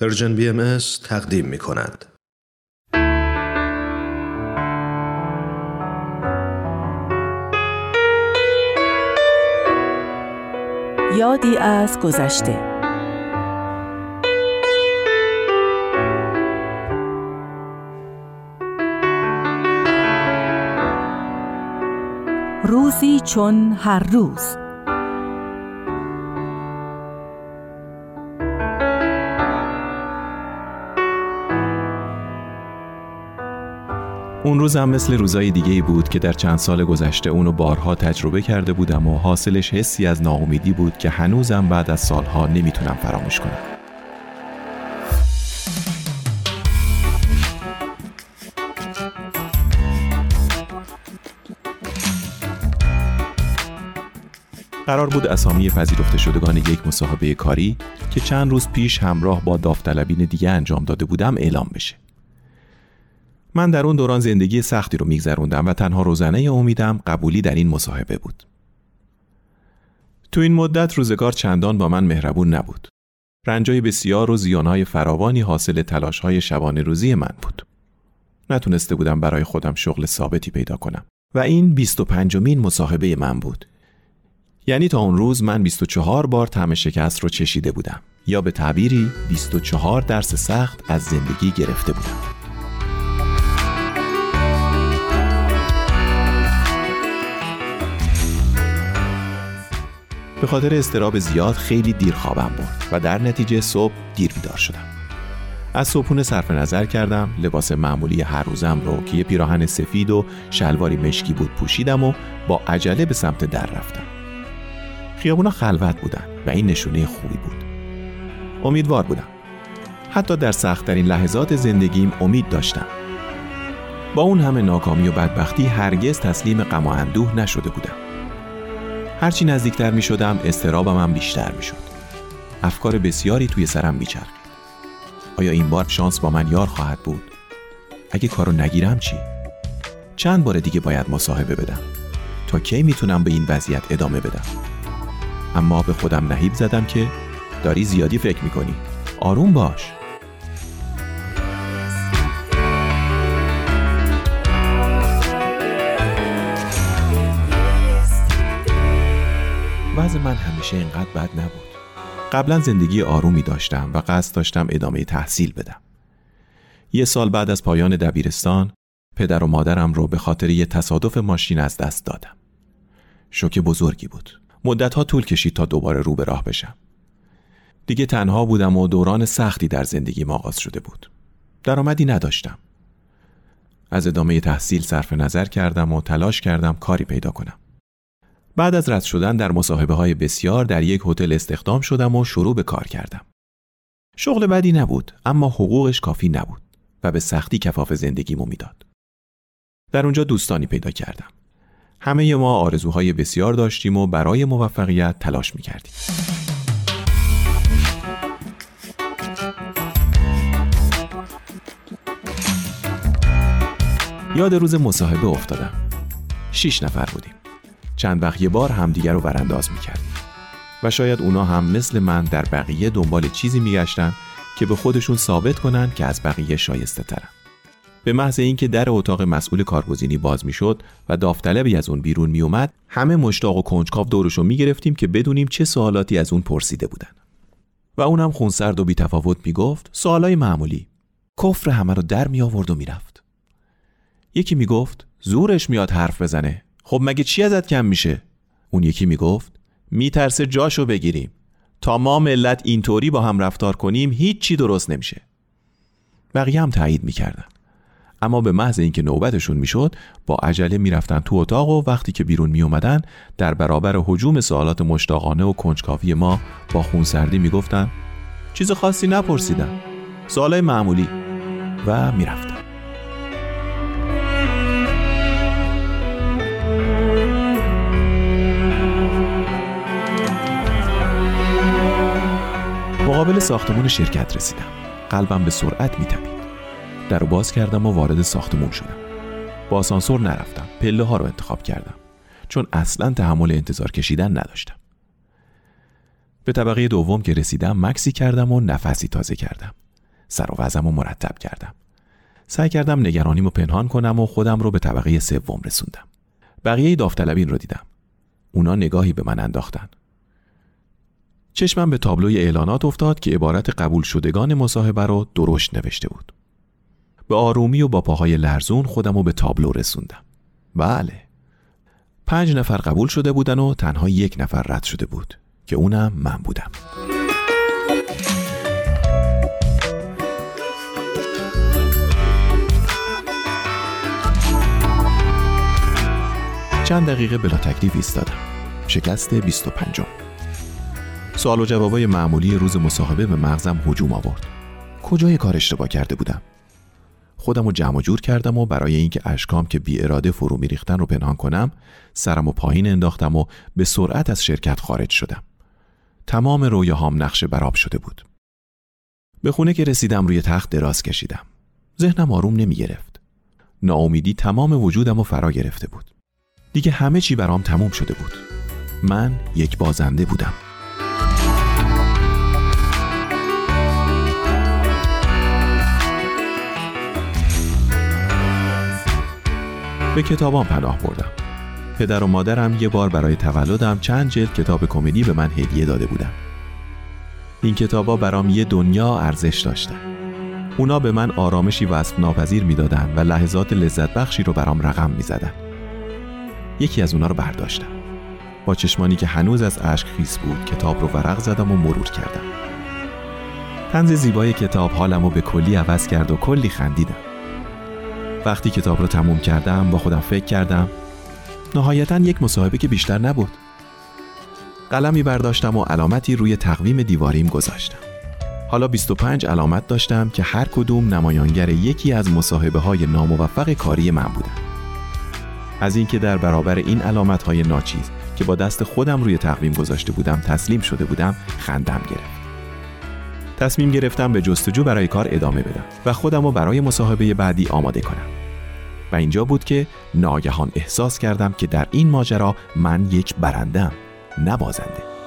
پرژن بی ام تقدیم می کند. یادی از گذشته روزی چون هر روز اون روز هم مثل روزای دیگه ای بود که در چند سال گذشته اونو بارها تجربه کرده بودم و حاصلش حسی از ناامیدی بود که هنوزم بعد از سالها نمی‌تونم فراموش کنم. قرار بود اسامی پذیرفته شدگان یک مصاحبه کاری که چند روز پیش همراه با داوطلبین دیگه انجام داده بودم اعلام بشه. من در اون دوران زندگی سختی رو میگذروندم و تنها روزنه امیدم قبولی در این مصاحبه بود. تو این مدت روزگار چندان با من مهربون نبود. رنجای بسیار و زیانهای فراوانی حاصل تلاشهای شبانه روزی من بود. نتونسته بودم برای خودم شغل ثابتی پیدا کنم و این 25 مین مصاحبه من بود. یعنی تا اون روز من 24 بار طعم شکست رو چشیده بودم یا به تعبیری 24 درس سخت از زندگی گرفته بودم. به خاطر استراب زیاد خیلی دیر خوابم برد و در نتیجه صبح دیر بیدار شدم. از صبحونه صرف نظر کردم لباس معمولی هر روزم رو که یه پیراهن سفید و شلواری مشکی بود پوشیدم و با عجله به سمت در رفتم. خیابونا خلوت بودن و این نشونه خوبی بود. امیدوار بودم. حتی در سختترین لحظات زندگیم امید داشتم. با اون همه ناکامی و بدبختی هرگز تسلیم غم و اندوه نشده بودم. هرچی نزدیکتر می شدم استرابم هم بیشتر می شد. افکار بسیاری توی سرم می آیا این بار شانس با من یار خواهد بود؟ اگه کارو نگیرم چی؟ چند بار دیگه باید مصاحبه بدم؟ تا کی می‌تونم به این وضعیت ادامه بدم؟ اما به خودم نهیب زدم که داری زیادی فکر می‌کنی آروم باش من همیشه اینقدر بد نبود. قبلا زندگی آرومی داشتم و قصد داشتم ادامه تحصیل بدم. یه سال بعد از پایان دبیرستان پدر و مادرم رو به خاطر یه تصادف ماشین از دست دادم. شوک بزرگی بود. مدتها طول کشید تا دوباره رو به راه بشم. دیگه تنها بودم و دوران سختی در زندگی آغاز شده بود. درآمدی نداشتم. از ادامه تحصیل صرف نظر کردم و تلاش کردم کاری پیدا کنم. بعد از رد شدن در مصاحبه های بسیار در یک هتل استخدام شدم و شروع به کار کردم. شغل بدی نبود اما حقوقش کافی نبود و به سختی کفاف زندگیمو می‌داد. در اونجا دوستانی پیدا کردم. همه ما آرزوهای بسیار داشتیم و برای موفقیت تلاش می‌کردیم. یاد روز مصاحبه افتادم. شیش نفر بودیم. چند وقت یه بار همدیگر رو ورانداز می‌کردیم و شاید اونا هم مثل من در بقیه دنبال چیزی میگشتن که به خودشون ثابت کنن که از بقیه شایسته ترن. به محض اینکه در اتاق مسئول کارگزینی باز می‌شد و داوطلبی از اون بیرون میومد همه مشتاق و کنجکاو دورشو می‌گرفتیم که بدونیم چه سوالاتی از اون پرسیده بودن. و اونم خونسرد و بیتفاوت می‌گفت سوالای معمولی. کفر همه رو در می آورد و می‌رفت. یکی می‌گفت زورش میاد حرف بزنه. خب مگه چی ازت کم میشه؟ اون یکی می‌گفت میترسه جاشو بگیریم. تا ما ملت اینطوری با هم رفتار کنیم هیچ چی درست نمیشه. بقیه هم تایید می‌کردن. اما به محض اینکه نوبتشون می‌شد با عجله می‌رفتن تو اتاق و وقتی که بیرون میومدن در برابر حجوم سوالات مشتاقانه و کنجکاوی ما با خونسردی می‌گفتن چیز خاصی نپرسیدم سوالای معمولی. و می‌رفتن. مقابل ساختمون شرکت رسیدم. قلبم به سرعت میتپید. در باز کردم و وارد ساختمون شدم. با آسانسور نرفتم. پله ها رو انتخاب کردم. چون اصلا تحمل انتظار کشیدن نداشتم. به طبقه دوم که رسیدم مکسی کردم و نفسی تازه کردم. سر و وزم رو مرتب کردم. سعی کردم نگرانیمو پنهان کنم و خودم رو به طبقه سوم رسوندم. بقیه داوطلبین رو دیدم. اونا نگاهی به من انداختن. چشمم به تابلوی اعلانات افتاد که عبارت قبول شدگان مصاحبه رو درشت نوشته بود. به آرومی و با پاهای لرزون خودم رو به تابلو رسوندم. بله. پنج نفر قبول شده بودن و تنها یک نفر رد شده بود که اونم من بودم. چند دقیقه بلا تکلیف ایستادم. شکست 25 سوال و جوابای معمولی روز مصاحبه به مغزم هجوم آورد. کجای کار اشتباه کرده بودم؟ خودم رو جمع جور کردم و برای اینکه اشکام که بی اراده فرو میریختن رو پنهان کنم سرم و پایین انداختم و به سرعت از شرکت خارج شدم. تمام رویاهام نقشه براب شده بود. به خونه که رسیدم روی تخت دراز کشیدم. ذهنم آروم نمی گرفت ناامیدی تمام وجودم و فرا گرفته بود. دیگه همه چی برام تموم شده بود. من یک بازنده بودم. به کتابان پناه بردم. پدر و مادرم یه بار برای تولدم چند جلد کتاب کمدی به من هدیه داده بودن. این کتابا برام یه دنیا ارزش داشتن. اونا به من آرامشی وصف ناپذیر می‌دادن و لحظات لذت بخشی رو برام رقم می‌زدن. یکی از اونا رو برداشتم. با چشمانی که هنوز از اشک خیس بود کتاب رو ورق زدم و مرور کردم. تنز زیبای کتاب حالم رو به کلی عوض کرد و کلی خندیدم. وقتی کتاب رو تموم کردم با خودم فکر کردم نهایتا یک مصاحبه که بیشتر نبود. قلمی برداشتم و علامتی روی تقویم دیواریم گذاشتم. حالا 25 علامت داشتم که هر کدوم نمایانگر یکی از مصاحبه های ناموفق کاری من بودن. از اینکه در برابر این علامت های ناچیز که با دست خودم روی تقویم گذاشته بودم تسلیم شده بودم خندم گرفت. تصمیم گرفتم به جستجو برای کار ادامه بدم و خودم رو برای مصاحبه بعدی آماده کنم. و اینجا بود که ناگهان احساس کردم که در این ماجرا من یک برندم نه بازنده.